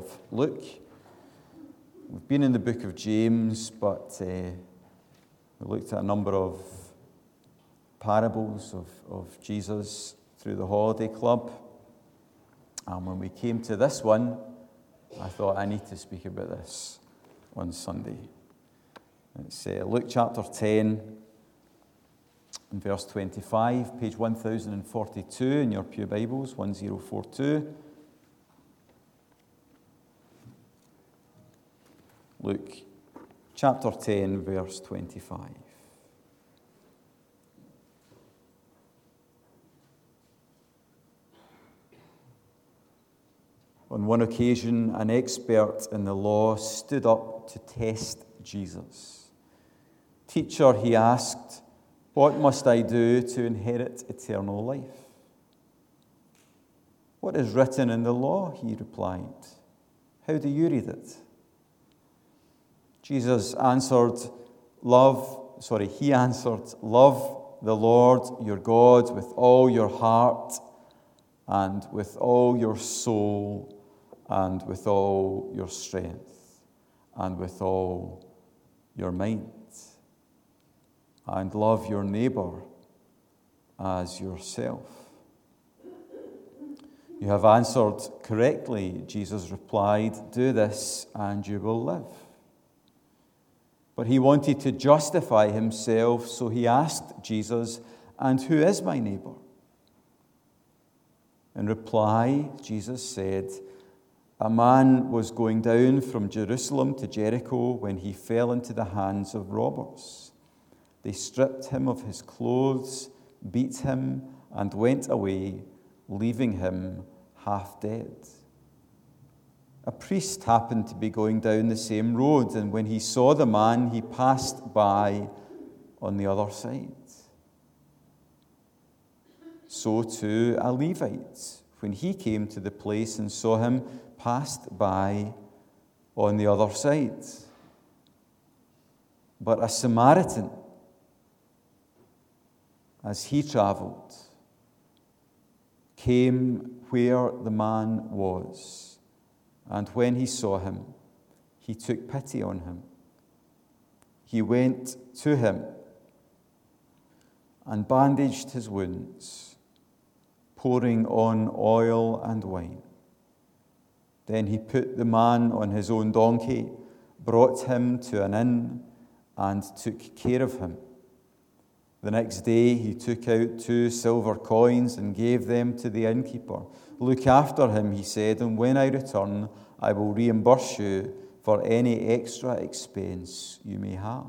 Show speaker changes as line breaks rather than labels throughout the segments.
of Luke. We've been in the book of James, but uh, we looked at a number of parables of, of Jesus through the holiday club. And when we came to this one, I thought I need to speak about this on Sunday. It's uh, Luke chapter 10 and verse 25, page 1042 in your Pew Bibles, 1042. Luke chapter 10, verse 25. On one occasion, an expert in the law stood up to test Jesus. Teacher, he asked, What must I do to inherit eternal life? What is written in the law? He replied. How do you read it? Jesus answered, Love, sorry, he answered, Love the Lord your God with all your heart and with all your soul and with all your strength and with all your mind. And love your neighbor as yourself. You have answered correctly, Jesus replied. Do this and you will live. But he wanted to justify himself, so he asked Jesus, And who is my neighbor? In reply, Jesus said, A man was going down from Jerusalem to Jericho when he fell into the hands of robbers. They stripped him of his clothes, beat him, and went away, leaving him half dead. A priest happened to be going down the same road, and when he saw the man, he passed by on the other side. So too a Levite, when he came to the place and saw him, passed by on the other side. But a Samaritan, as he traveled, came where the man was and when he saw him, he took pity on him. He went to him and bandaged his wounds, pouring on oil and wine. Then he put the man on his own donkey, brought him to an inn, and took care of him. The next day he took out two silver coins and gave them to the innkeeper. Look after him, he said, and when I return, I will reimburse you for any extra expense you may have.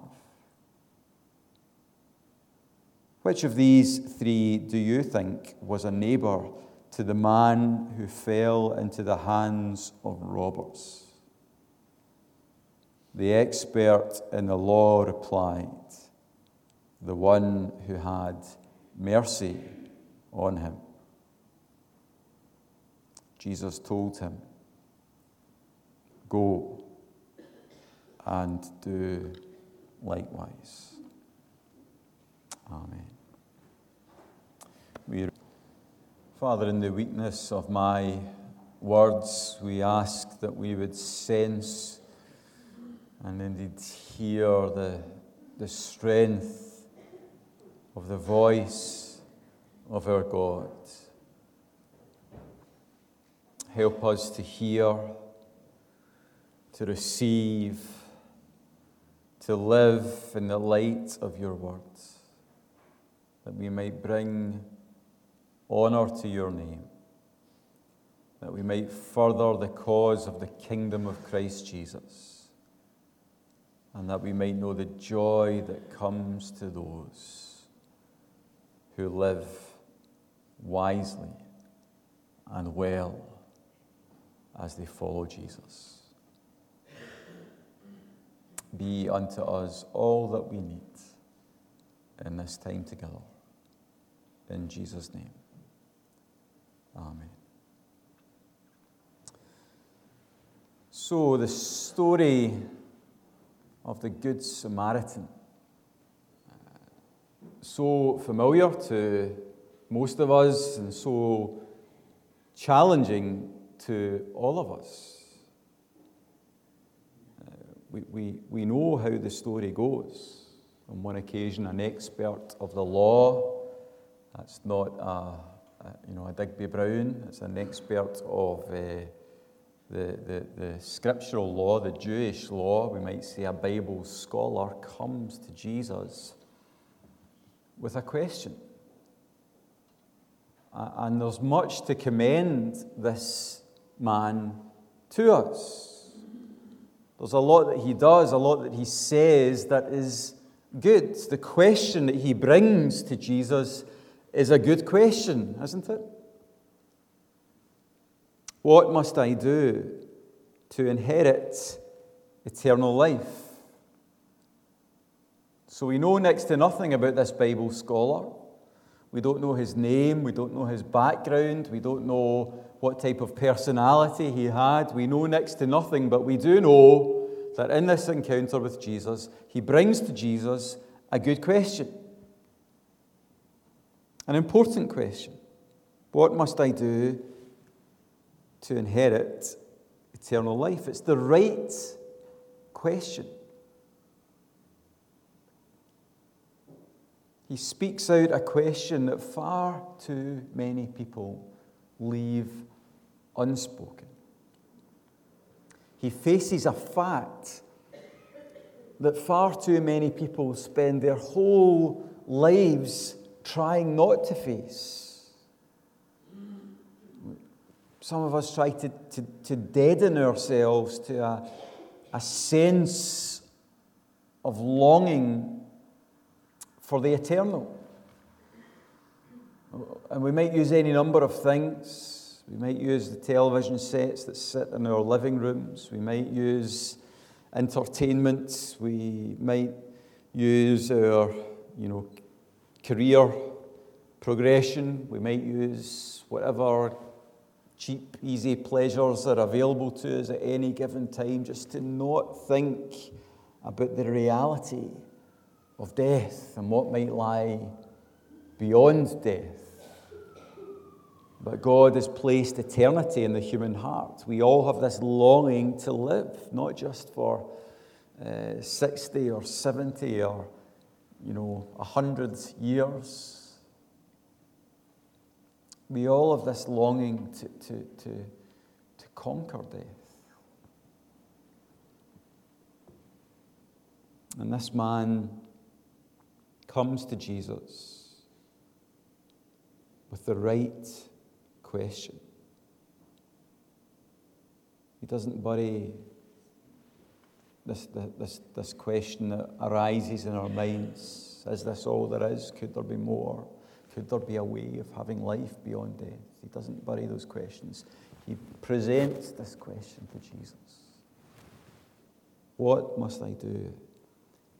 Which of these three do you think was a neighbor to the man who fell into the hands of robbers? The expert in the law replied, The one who had mercy on him. Jesus told him, Go and do likewise. Amen. We, Father, in the weakness of my words, we ask that we would sense and indeed hear the, the strength of the voice of our God. Help us to hear to receive, to live in the light of your words, that we might bring honor to your name, that we might further the cause of the kingdom of Christ Jesus, and that we might know the joy that comes to those who live wisely and well as they follow Jesus be unto us all that we need in this time together. In Jesus' name. Amen. So, the story of the Good Samaritan, so familiar to most of us and so challenging to all of us. we, we, we know how the story goes. On one occasion, an expert of the law, that's not a, a you know, a Digby Brown, it's an expert of uh, the, the, the scriptural law, the Jewish law, we might say a Bible scholar, comes to Jesus with a question. And there's much to commend this man to us. There's a lot that he does, a lot that he says that is good. The question that he brings to Jesus is a good question, isn't it? What must I do to inherit eternal life? So we know next to nothing about this Bible scholar. We don't know his name, we don't know his background, we don't know what type of personality he had. We know next to nothing, but we do know that in this encounter with Jesus, he brings to Jesus a good question, an important question. What must I do to inherit eternal life? It's the right question. He speaks out a question that far too many people leave unspoken. He faces a fact that far too many people spend their whole lives trying not to face. Some of us try to, to, to deaden ourselves to a, a sense of longing for the eternal. And we might use any number of things. We might use the television sets that sit in our living rooms. We might use entertainment. We might use our, you know, career progression. We might use whatever cheap, easy pleasures are available to us at any given time just to not think about the reality of death and what might lie beyond death. But God has placed eternity in the human heart. We all have this longing to live, not just for uh, 60 or 70 or, you know, 100 years. We all have this longing to, to, to, to conquer death. And this man comes to Jesus with the right question. He doesn't bury this, this, this question that arises in our minds Is this all there is? Could there be more? Could there be a way of having life beyond death? He doesn't bury those questions. He presents this question to Jesus What must I do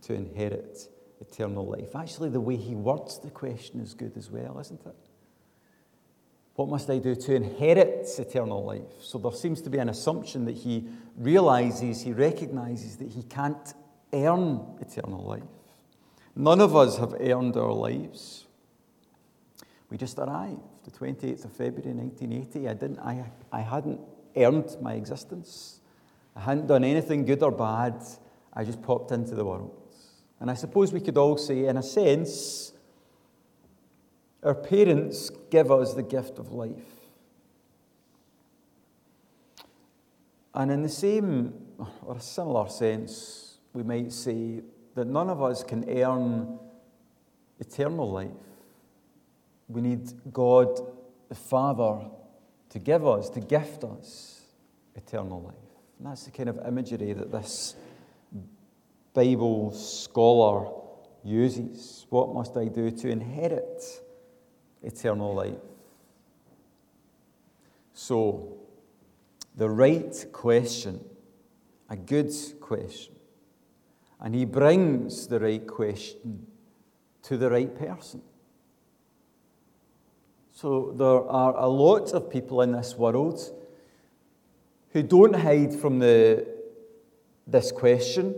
to inherit eternal life. Actually, the way he words the question is good as well, isn't it? What must I do to inherit eternal life? So there seems to be an assumption that he realizes, he recognizes that he can't earn eternal life. None of us have earned our lives. We just arrived, the 28th of February 1980. I, didn't, I, I hadn't earned my existence. I hadn't done anything good or bad. I just popped into the world. And I suppose we could all say, in a sense, our parents give us the gift of life. And in the same or a similar sense, we might say that none of us can earn eternal life. We need God the Father to give us, to gift us eternal life. And that's the kind of imagery that this Bible scholar uses. What must I do to inherit eternal life? So, the right question, a good question. And he brings the right question to the right person. So, there are a lot of people in this world who don't hide from the, this question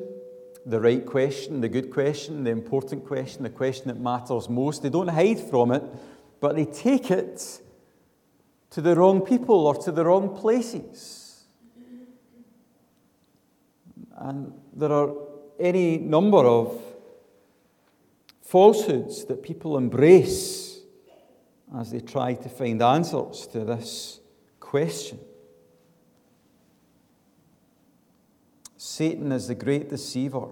the right question, the good question, the important question, the question that matters most. They don't hide from it, but they take it to the wrong people or to the wrong places. And there are any number of falsehoods that people embrace as they try to find answers to this question. Satan is the great deceiver,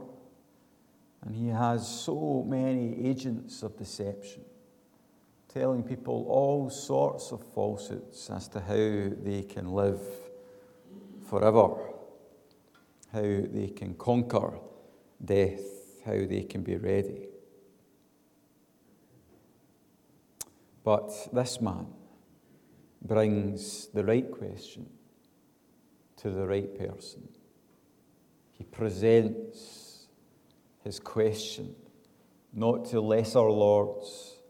and he has so many agents of deception, telling people all sorts of falsehoods as to how they can live forever, how they can conquer death, how they can be ready. But this man brings the right question to the right person. He presents his question not to lesser lords,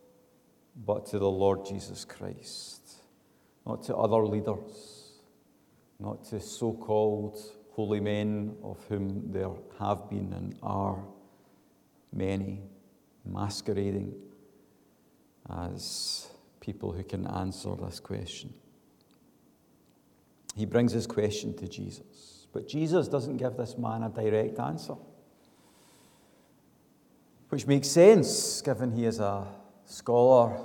but to the Lord Jesus Christ, not to other leaders, not to so called holy men, of whom there have been and are many, masquerading as people who can answer this question. He brings his question to Jesus. But Jesus doesn't give this man a direct answer, which makes sense given he is a scholar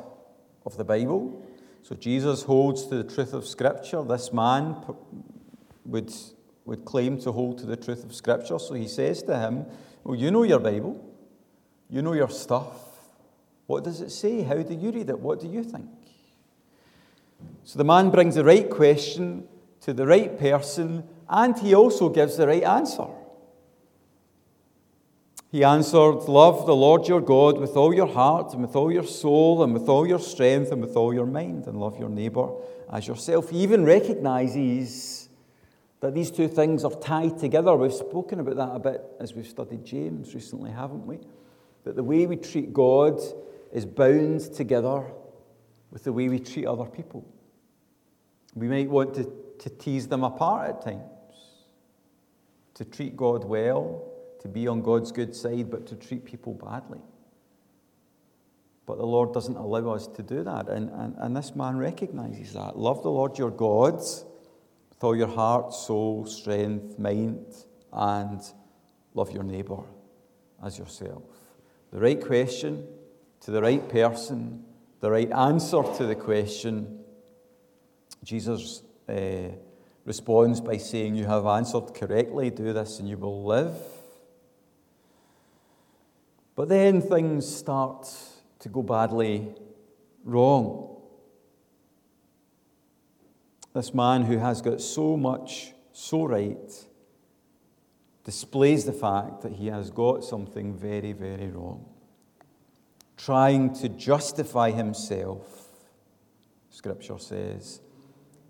of the Bible. So Jesus holds to the truth of Scripture. This man would, would claim to hold to the truth of Scripture. So he says to him, Well, you know your Bible, you know your stuff. What does it say? How do you read it? What do you think? So the man brings the right question to the right person and he also gives the right answer. He answered, Love the Lord your God with all your heart, and with all your soul, and with all your strength, and with all your mind, and love your neighbour as yourself. He even recognizes that these two things are tied together. We've spoken about that a bit as we've studied James recently, haven't we? That the way we treat God is bound together with the way we treat other people. We might want to, to tease them apart at times to treat God well, to be on God's good side, but to treat people badly. But the Lord doesn't allow us to do that. And, and, and this man recognizes that. Love the Lord your God with all your heart, soul, strength, mind, and love your neighbor as yourself. The right question to the right person, the right answer to the question. Jesus uh, responds by saying, You have answered correctly, do this and you will live. But then things start to go badly wrong. This man who has got so much so right displays the fact that he has got something very, very wrong. Trying to justify himself, Scripture says,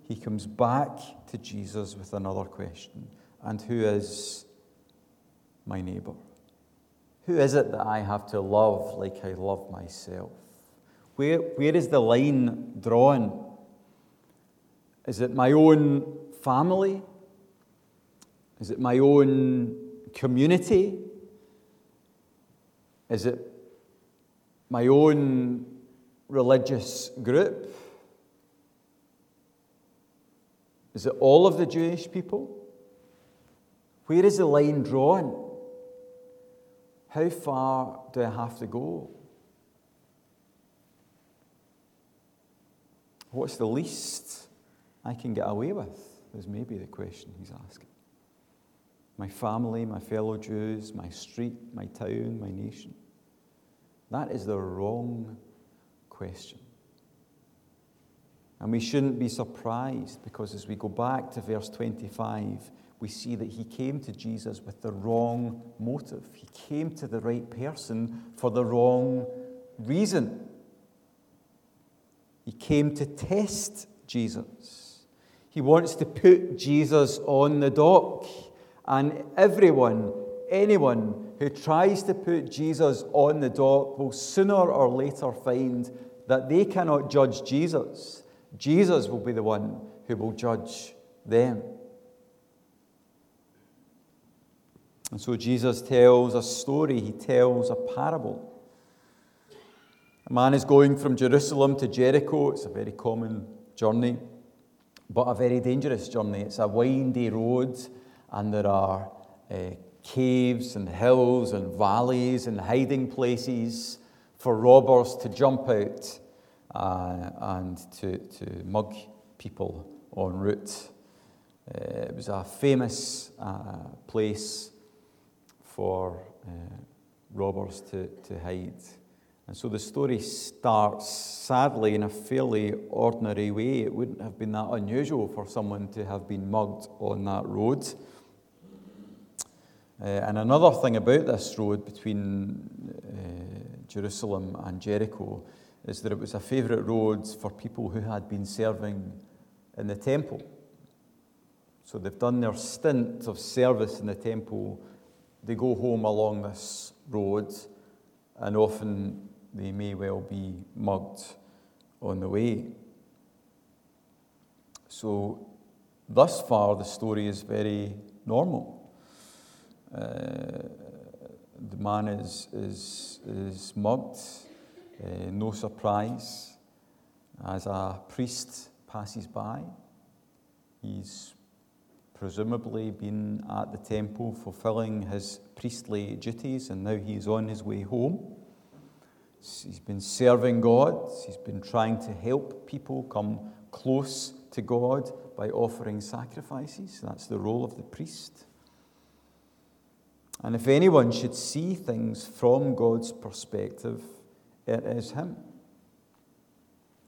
he comes back to Jesus with another question And who is my neighbor? Who is it that I have to love like I love myself? Where, where is the line drawn? Is it my own family? Is it my own community? Is it my own religious group? Is it all of the Jewish people? Where is the line drawn? How far do I have to go? What's the least I can get away with? Is maybe the question he's asking. My family, my fellow Jews, my street, my town, my nation. That is the wrong question. And we shouldn't be surprised because as we go back to verse 25, we see that he came to Jesus with the wrong motive. He came to the right person for the wrong reason. He came to test Jesus. He wants to put Jesus on the dock. And everyone, anyone who tries to put Jesus on the dock will sooner or later find that they cannot judge Jesus Jesus will be the one who will judge them. And so Jesus tells a story, he tells a parable. A man is going from Jerusalem to Jericho. It's a very common journey, but a very dangerous journey. It's a windy road, and there are uh, caves and hills and valleys and hiding places for robbers to jump out uh, and to, to mug people en route. Uh, it was a famous uh, place for uh, robbers to, to hide. And so the story starts, sadly, in a fairly ordinary way. It wouldn't have been that unusual for someone to have been mugged on that road. Uh, and another thing about this road between uh, Jerusalem and Jericho is that it was a favourite road for people who had been serving in the temple. So they've done their stint of service in the temple. They go home along this road, and often they may well be mugged on the way. So, thus far, the story is very normal. Uh, the man is, is, is mugged, uh, no surprise, as a priest passes by. He's presumably been at the temple fulfilling his priestly duties, and now he's on his way home. He's been serving God. He's been trying to help people come close to God by offering sacrifices. That's the role of the priest. And if anyone should see things from God's perspective, it is him.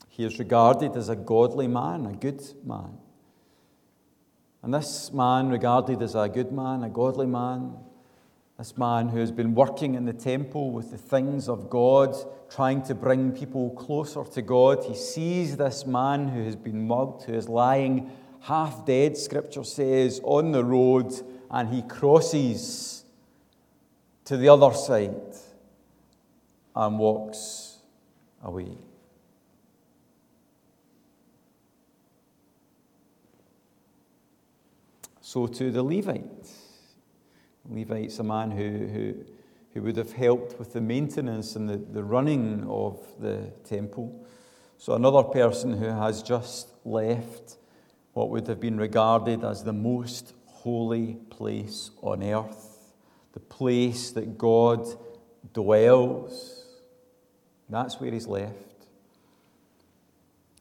He is regarded as a godly man, a good man. And this man, regarded as a good man, a godly man, this man who has been working in the temple with the things of God, trying to bring people closer to God. He sees this man who has been mugged, who is lying half dead, scripture says, on the road, and he crosses to the other side and walks away. So to the Levite. Levite's a man who, who, who would have helped with the maintenance and the, the running of the temple. So, another person who has just left what would have been regarded as the most holy place on earth, the place that God dwells. That's where he's left.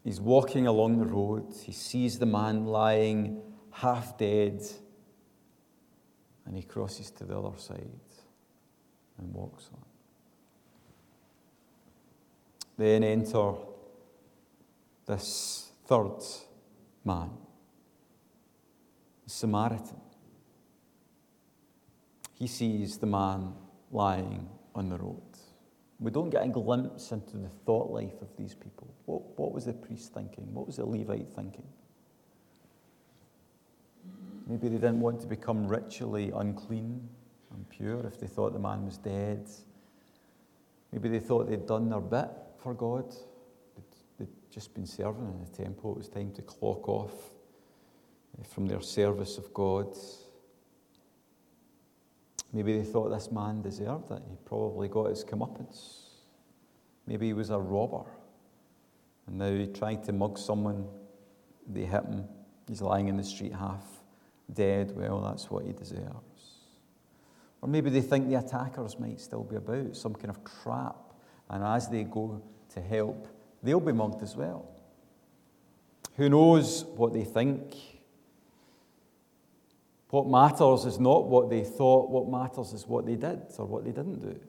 He's walking along the road. He sees the man lying half dead and he crosses to the other side and walks on. Then enter this third man, the Samaritan. He sees the man lying on the road. We don't get a glimpse into the thought life of these people. What, what was the priest thinking? What was the Levite thinking? Maybe they didn't want to become ritually unclean and pure if they thought the man was dead. Maybe they thought they'd done their bit for God. They'd, they'd just been serving in the temple. It was time to clock off eh, from their service of God. Maybe they thought this man deserved it. He probably got his comeuppance. Maybe he was a robber. And now he tried to mug someone. They hit him. He's lying in the street half dead, well, that's what he deserves. Or maybe they think the attackers might still be about, some kind of trap, and as they go to help, they'll be mugged as well. Who knows what they think? What matters is not what they thought, what matters is what they did or what they didn't do.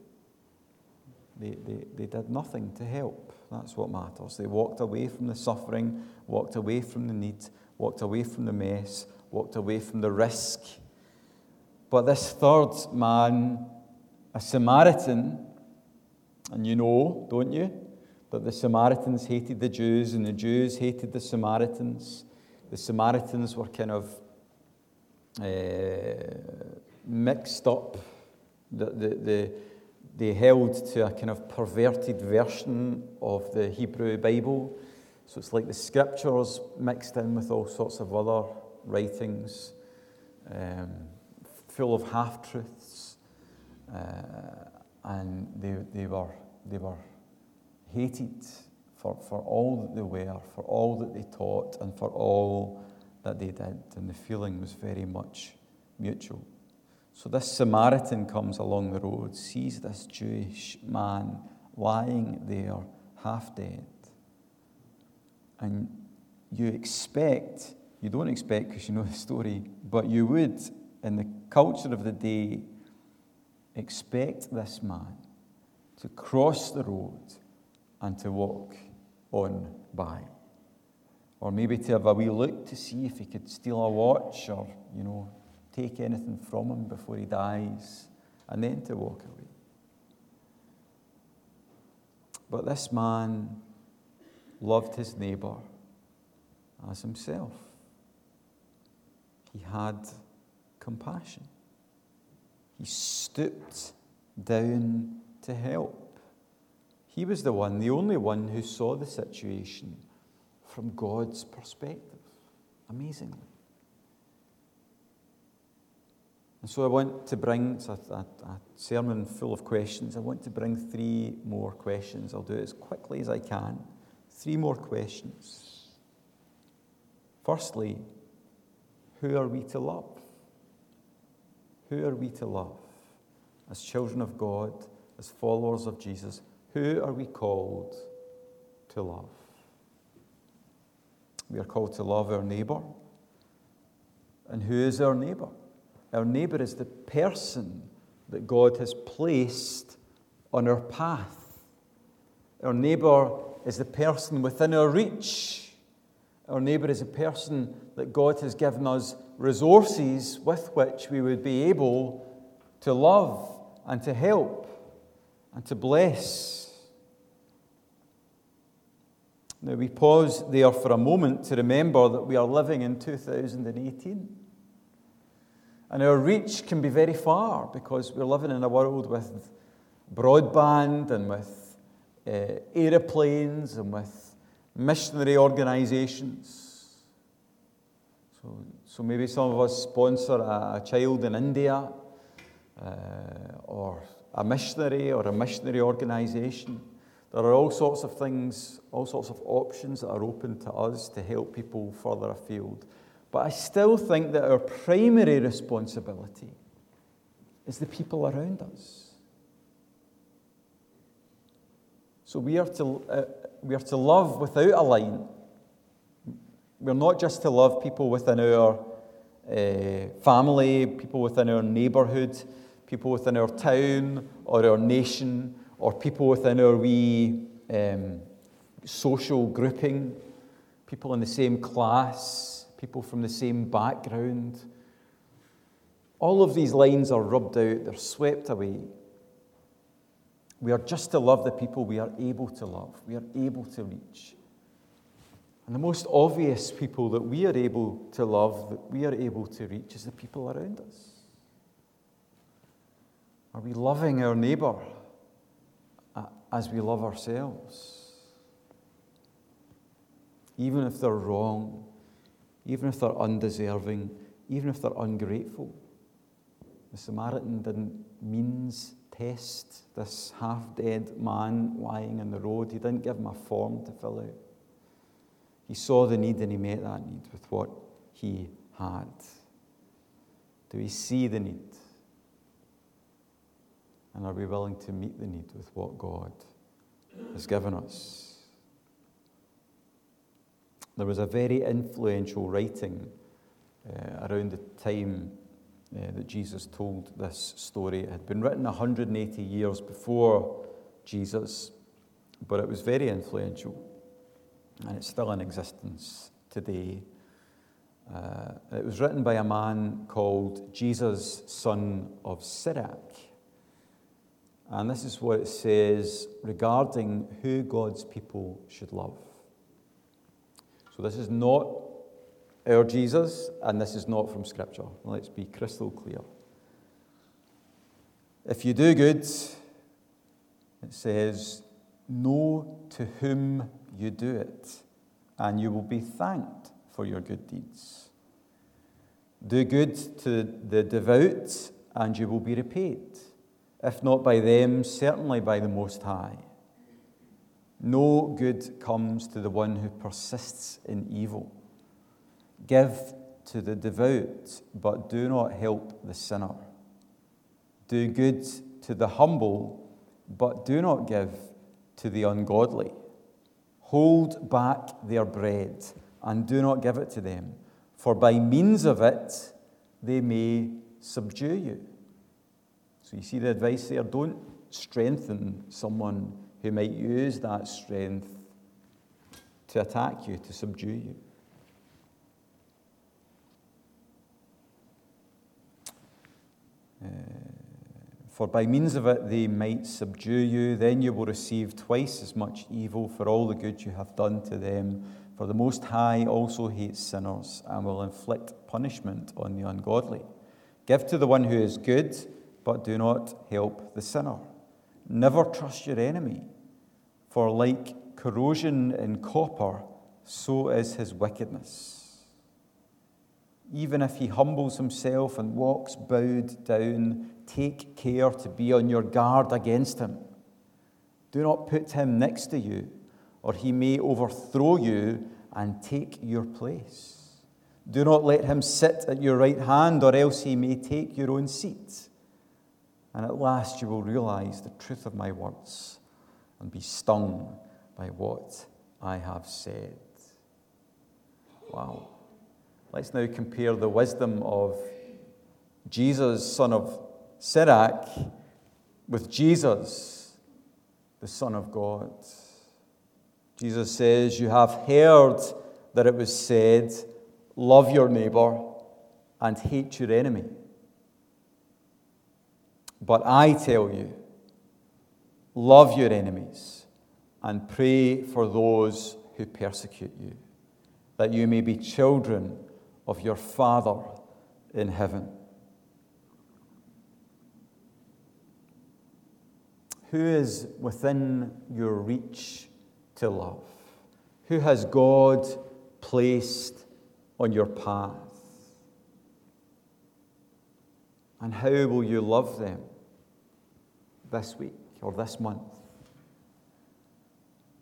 They, they, they did nothing to help. That's what matters. They walked away from the suffering, walked away from the need, walked away from the mess, walked away from the risk. But this third man, a Samaritan, and you know, don't you, that the Samaritans hated the Jews and the Jews hated the Samaritans. The Samaritans were kind of uh, mixed up. The, the, the, they held to a kind of perverted version of the Hebrew Bible. So it's like the scriptures mixed in with all sorts of other writings, um, full of half truths, uh, and they, they, were, they were hated for, for all that they were, for all that they taught, and for all that they did. And the feeling was very much mutual. So this Samaritan comes along the road, sees this Jewish man lying there, half dead. And you expect, you don't expect because you know the story, but you would, in the culture of the day, expect this man to cross the road and to walk on by. Or maybe to have a wee look to see if he could steal a watch or, you know, take anything from him before he dies, and then to walk away. But this man loved his neighbour as himself. He had compassion. He stooped down to help. He was the one, the only one who saw the situation from God's perspective, amazingly. And so I want to bring, it's a, a, a, sermon full of questions. I want to bring three more questions. I'll do it as quickly as I can. Three more questions. Firstly, who are we to love? Who are we to love? As children of God, as followers of Jesus, who are we called to love? We are called to love our neighbour. And who is our neighbour? Our neighbour is the person that God has placed on our path. Our neighbour is the person within our reach. Our neighbour is a person that God has given us resources with which we would be able to love and to help and to bless. Now, we pause there for a moment to remember that we are living in 2018. And our reach can be very far because we're living in a world with broadband and with uh, aeroplanes and with missionary organizations. So, so maybe some of us sponsor a, a child in India uh, or a missionary or a missionary organization. There are all sorts of things, all sorts of options that are open to us to help people further afield. But I still think that our primary responsibility is the people around us. So we are to, uh, we are to love without a line. We're not just to love people within our uh, family, people within our neighbourhood, people within our town or our nation, or people within our wee um, social grouping, people in the same class people from the same background. All of these lines are rubbed out, they're swept away. We are just to love the people we are able to love, we are able to reach. And the most obvious people that we are able to love, that we are able to reach, is the people around us. Are we loving our neighbour uh, as we love ourselves? Even if they're wrong, even if they're undeserving, even if they're ungrateful. The Samaritan didn't means test this half dead man lying in the road. He didn't give him a form to fill out. He saw the need and he met that need with what he had. Do we see the need? And are we willing to meet the need with what God has given us? There was a very influential writing uh, around the time uh, that Jesus told this story. It had been written 180 years before Jesus, but it was very influential, and it's still in existence today. Uh, it was written by a man called Jesus, son of Sirach. And this is what it says regarding who God's people should love. So this is not our Jesus, and this is not from Scripture. Let's be crystal clear. If you do good, it says, know to whom you do it, and you will be thanked for your good deeds. Do good to the devout, and you will be repaid, if not by them, certainly by the Most High. No good comes to the one who persists in evil. Give to the devout, but do not help the sinner. Do good to the humble, but do not give to the ungodly. Hold back their bread and do not give it to them, for by means of it they may subdue you. So you see the advice there don't strengthen someone who might use that strength to attack you, to subdue you. Uh, for by means of it they might subdue you, then you will receive twice as much evil for all the good you have done to them. For the Most High also hates sinners and will inflict punishment on the ungodly. Give to the one who is good, but do not help the sinner. Never trust your enemy, for like corrosion in copper, so is his wickedness even if he humbles himself and walks bowed down, take care to be on your guard against him. Do not put him next to you, or he may overthrow you and take your place. Do not let him sit at your right hand, or else he may take your own seat. And at last you will realize the truth of my words and be stung by what I have said. Wow. Let's now compare the wisdom of Jesus, son of Sirach, with Jesus, the Son of God. Jesus says, You have heard that it was said, Love your neighbor and hate your enemy. But I tell you, love your enemies and pray for those who persecute you, that you may be children of your Father in heaven. Who is within your reach to love? Who has God placed on your path? And how will you love them this week or this month?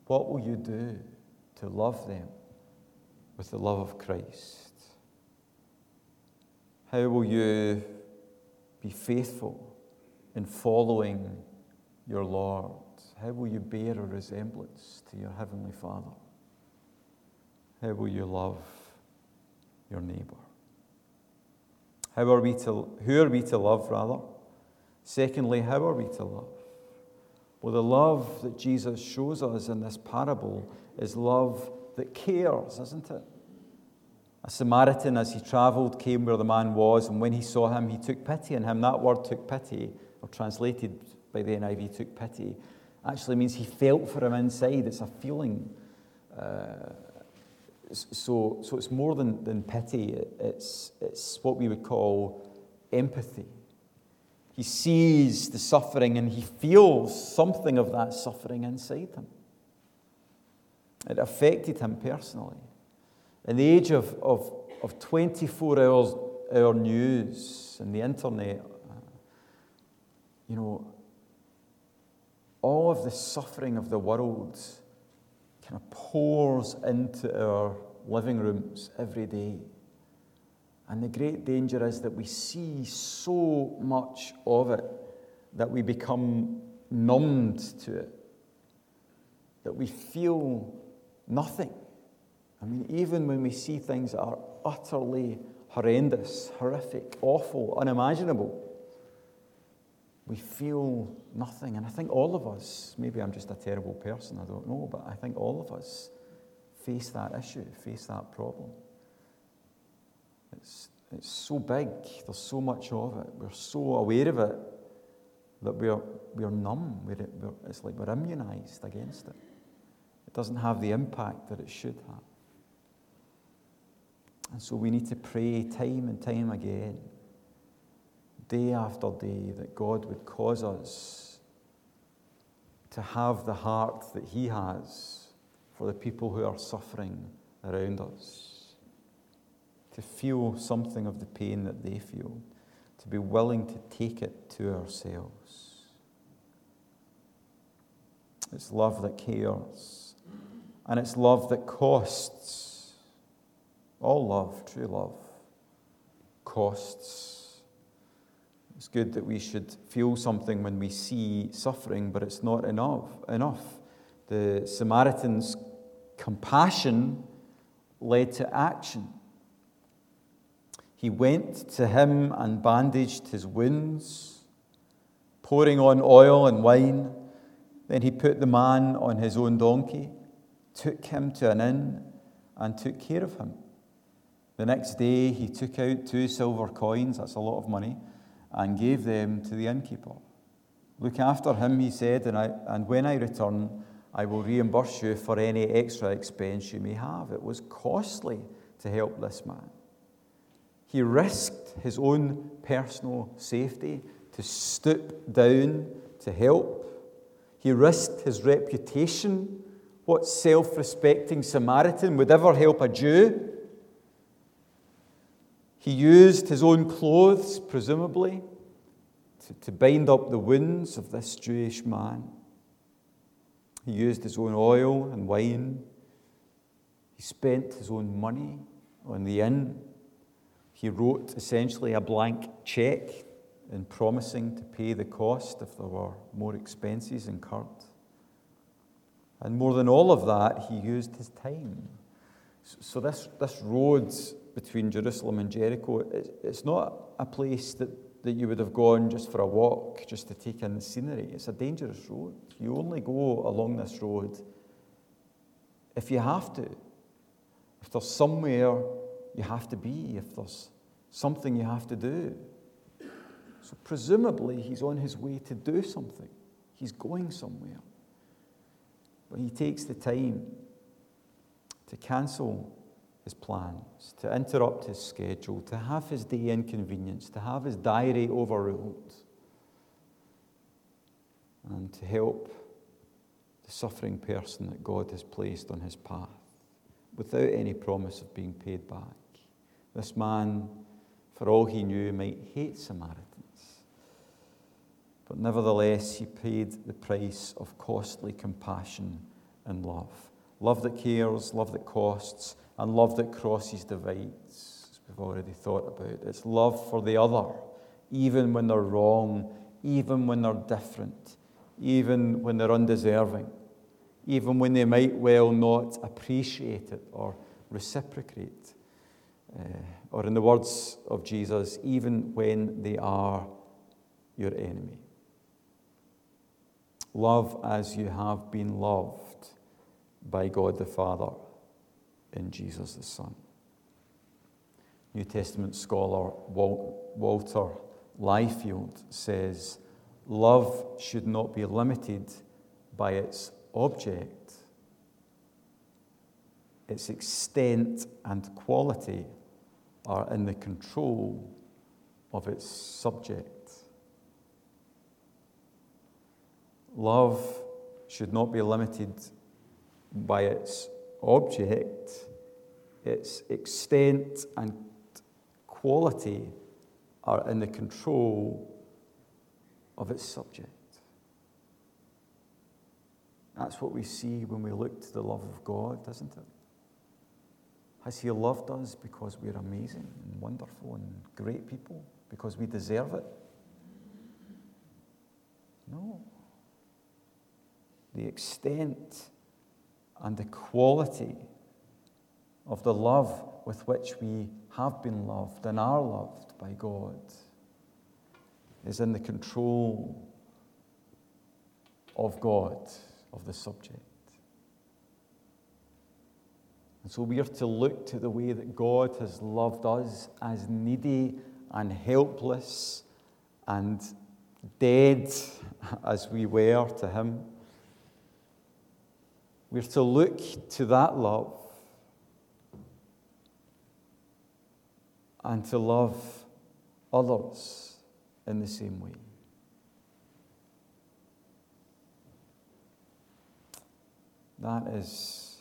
What will you do to love them with the love of Christ? How will you be faithful in following your Lord? How will you bear a resemblance to your Heavenly Father? How will you love your neighbour? How are we to, who are we to love, rather? Secondly, how are we to love? Well, the love that Jesus shows us in this parable is love that cares, isn't it? A Samaritan, as he travelled, came where the man was, and when he saw him, he took pity on him. That word took pity, or translated by the NIV, took pity, actually means he felt for him inside. It's a feeling. Uh, so, so it's more than, than pity, it's, it's what we would call empathy. He sees the suffering and he feels something of that suffering inside him. It affected him personally. In the age of, of, of 24 hours, hour news and the internet, you know, all of the suffering of the world kind of pours into our living rooms every day. And the great danger is that we see so much of it that we become numbed to it, that we feel nothing. I mean, even when we see things that are utterly horrendous, horrific, awful, unimaginable, we feel nothing. And I think all of us, maybe I'm just a terrible person, I don't know, but I think all of us face that issue, face that problem. It's, it's so big, there's so much of it, we're so aware of it that we're, we're numb. We're, we're, it's like we're immunized against it. It doesn't have the impact that it should have. And so we need to pray time and time again, day after day, that God would cause us to have the heart that He has for the people who are suffering around us, to feel something of the pain that they feel, to be willing to take it to ourselves. It's love that cares, and it's love that costs. All love, true love, costs. It's good that we should feel something when we see suffering, but it's not enough. enough. The Samaritan's compassion led to action. He went to him and bandaged his wounds, pouring on oil and wine. Then he put the man on his own donkey, took him to an inn, and took care of him. The next day, he took out two silver coins, that's a lot of money, and gave them to the innkeeper. Look after him, he said, and, I, and when I return, I will reimburse you for any extra expense you may have. It was costly to help this man. He risked his own personal safety to stoop down to help. He risked his reputation. What self respecting Samaritan would ever help a Jew? He used his own clothes, presumably, to, to bind up the wounds of this Jewish man. He used his own oil and wine. He spent his own money on the inn. He wrote essentially a blank check in promising to pay the cost if there were more expenses incurred. And more than all of that, he used his time. So, this, this road between Jerusalem and Jericho, it's not a place that, that you would have gone just for a walk, just to take in the scenery. It's a dangerous road. You only go along this road if you have to. If there's somewhere you have to be, if there's something you have to do. So, presumably, he's on his way to do something. He's going somewhere. But he takes the time to cancel his plans, to interrupt his schedule, to have his day inconvenienced, to have his diary overruled, and to help the suffering person that God has placed on his path without any promise of being paid back. This man, for all he knew, might hate Samaritans. But nevertheless, he paid the price of costly compassion and love. Love that cares, love that costs, and love that crosses divides, as we've already thought about. It's love for the other, even when they're wrong, even when they're different, even when they're undeserving, even when they might well not appreciate it or reciprocate. Uh, or, in the words of Jesus, even when they are your enemy. Love as you have been loved by God the Father in Jesus the Son. New Testament scholar Walter Liefeld says, Love should not be limited by its object, its extent and quality are in the control of its subject. Love should not be limited by its object, its extent and quality are in the control of its subject. That's what we see when we look to the love of God, isn't it? Has He loved us because we're amazing and wonderful and great people? Because we deserve it? No. The extent and the quality of the love with which we have been loved and are loved by God is in the control of God, of the subject. And so we are to look to the way that God has loved us as needy and helpless and dead as we were to Him. We're to look to that love and to love others in the same way. That is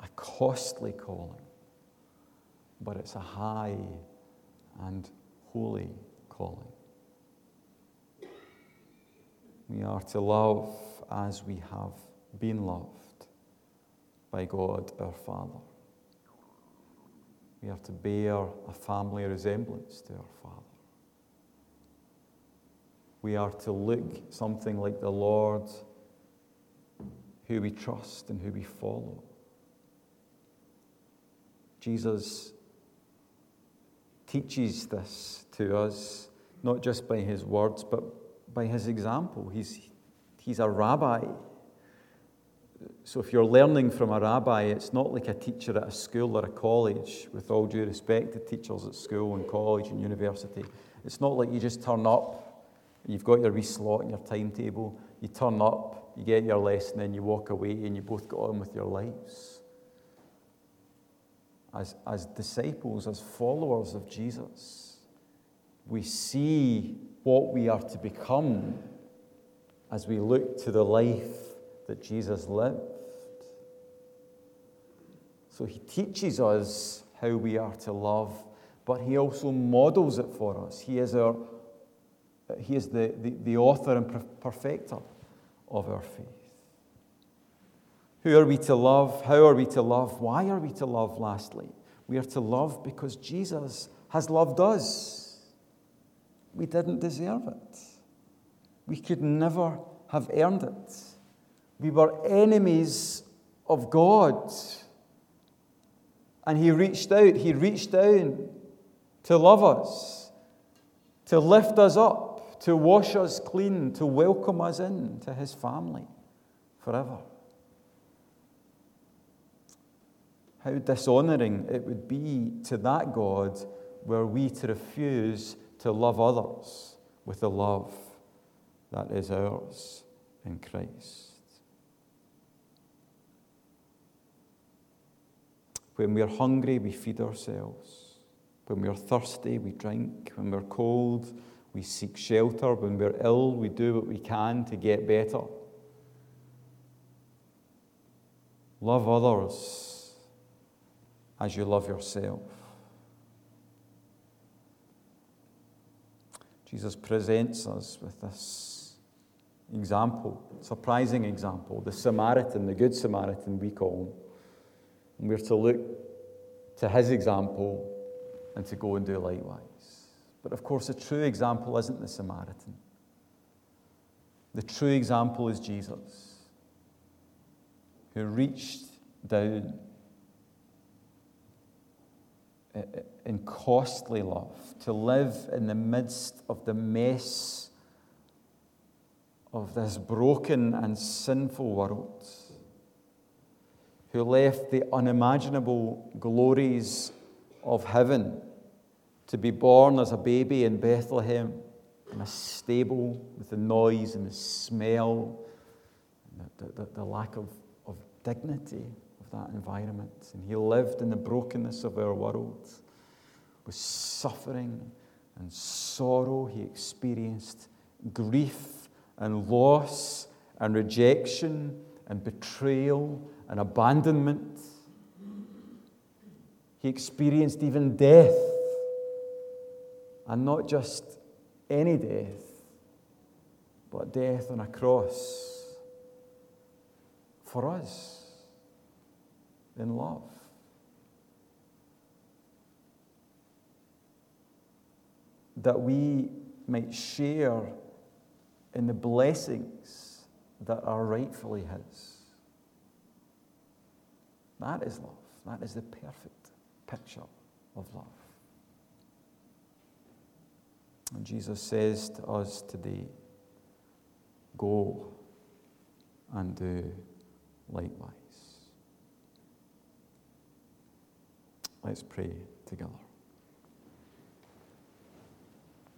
a costly calling, but it's a high and holy calling. We are to love as we have been loved by God our Father. We are to bear a family resemblance to our Father. we are to look something like the Lord who we trust and who we follow. Jesus teaches this to us, not just by his words, but by his example. He's, he's a rabbi. So if you're learning from a rabbi, it's not like a teacher at a school or a college, with all due respect to teachers at school and college and university. It's not like you just turn up, you've got your wee slot in your timetable, you turn up, you get your lesson, and you walk away, and you both go on with your lives as, as disciples, as followers of Jesus, we see what we are to become as we look to the life that Jesus lived. So he teaches us how we are to love, but he also models it for us. He is, our, he is the, the, the author and perfecter of our faith. Who are we to love? How are we to love? Why are we to love, lastly? We are to love because Jesus has loved us. We didn't deserve it. We could never have earned it. We were enemies of God. And He reached out, He reached down to love us, to lift us up, to wash us clean, to welcome us in to His family forever. how dishonoring it would be to that God were we to refuse to love others with the love that is ours in Christ. When we're hungry, we feed ourselves. When we're thirsty, we drink. When we're cold, we seek shelter. When we're ill, we do what we can to get better. Love others as you love yourself. Jesus presents us with this example, surprising example, the Samaritan, the Good Samaritan, we call him. And we're to look to his example and to go and do likewise. But of course, the true example isn't the Samaritan. The true example is Jesus, who reached down in costly love, to live in the midst of the mess of this broken and sinful world, who left the unimaginable glories of heaven to be born as a baby in Bethlehem in a stable with the noise and the smell, and the, the, the lack of, of dignity of that environment. And he lived in the brokenness of our world. With suffering and sorrow, he experienced grief and loss and rejection and betrayal and abandonment. He experienced even death, and not just any death, but death on a cross for us in love. That we might share in the blessings that are rightfully His. That is love. That is the perfect picture of love. And Jesus says to us today go and do likewise. Let's pray together.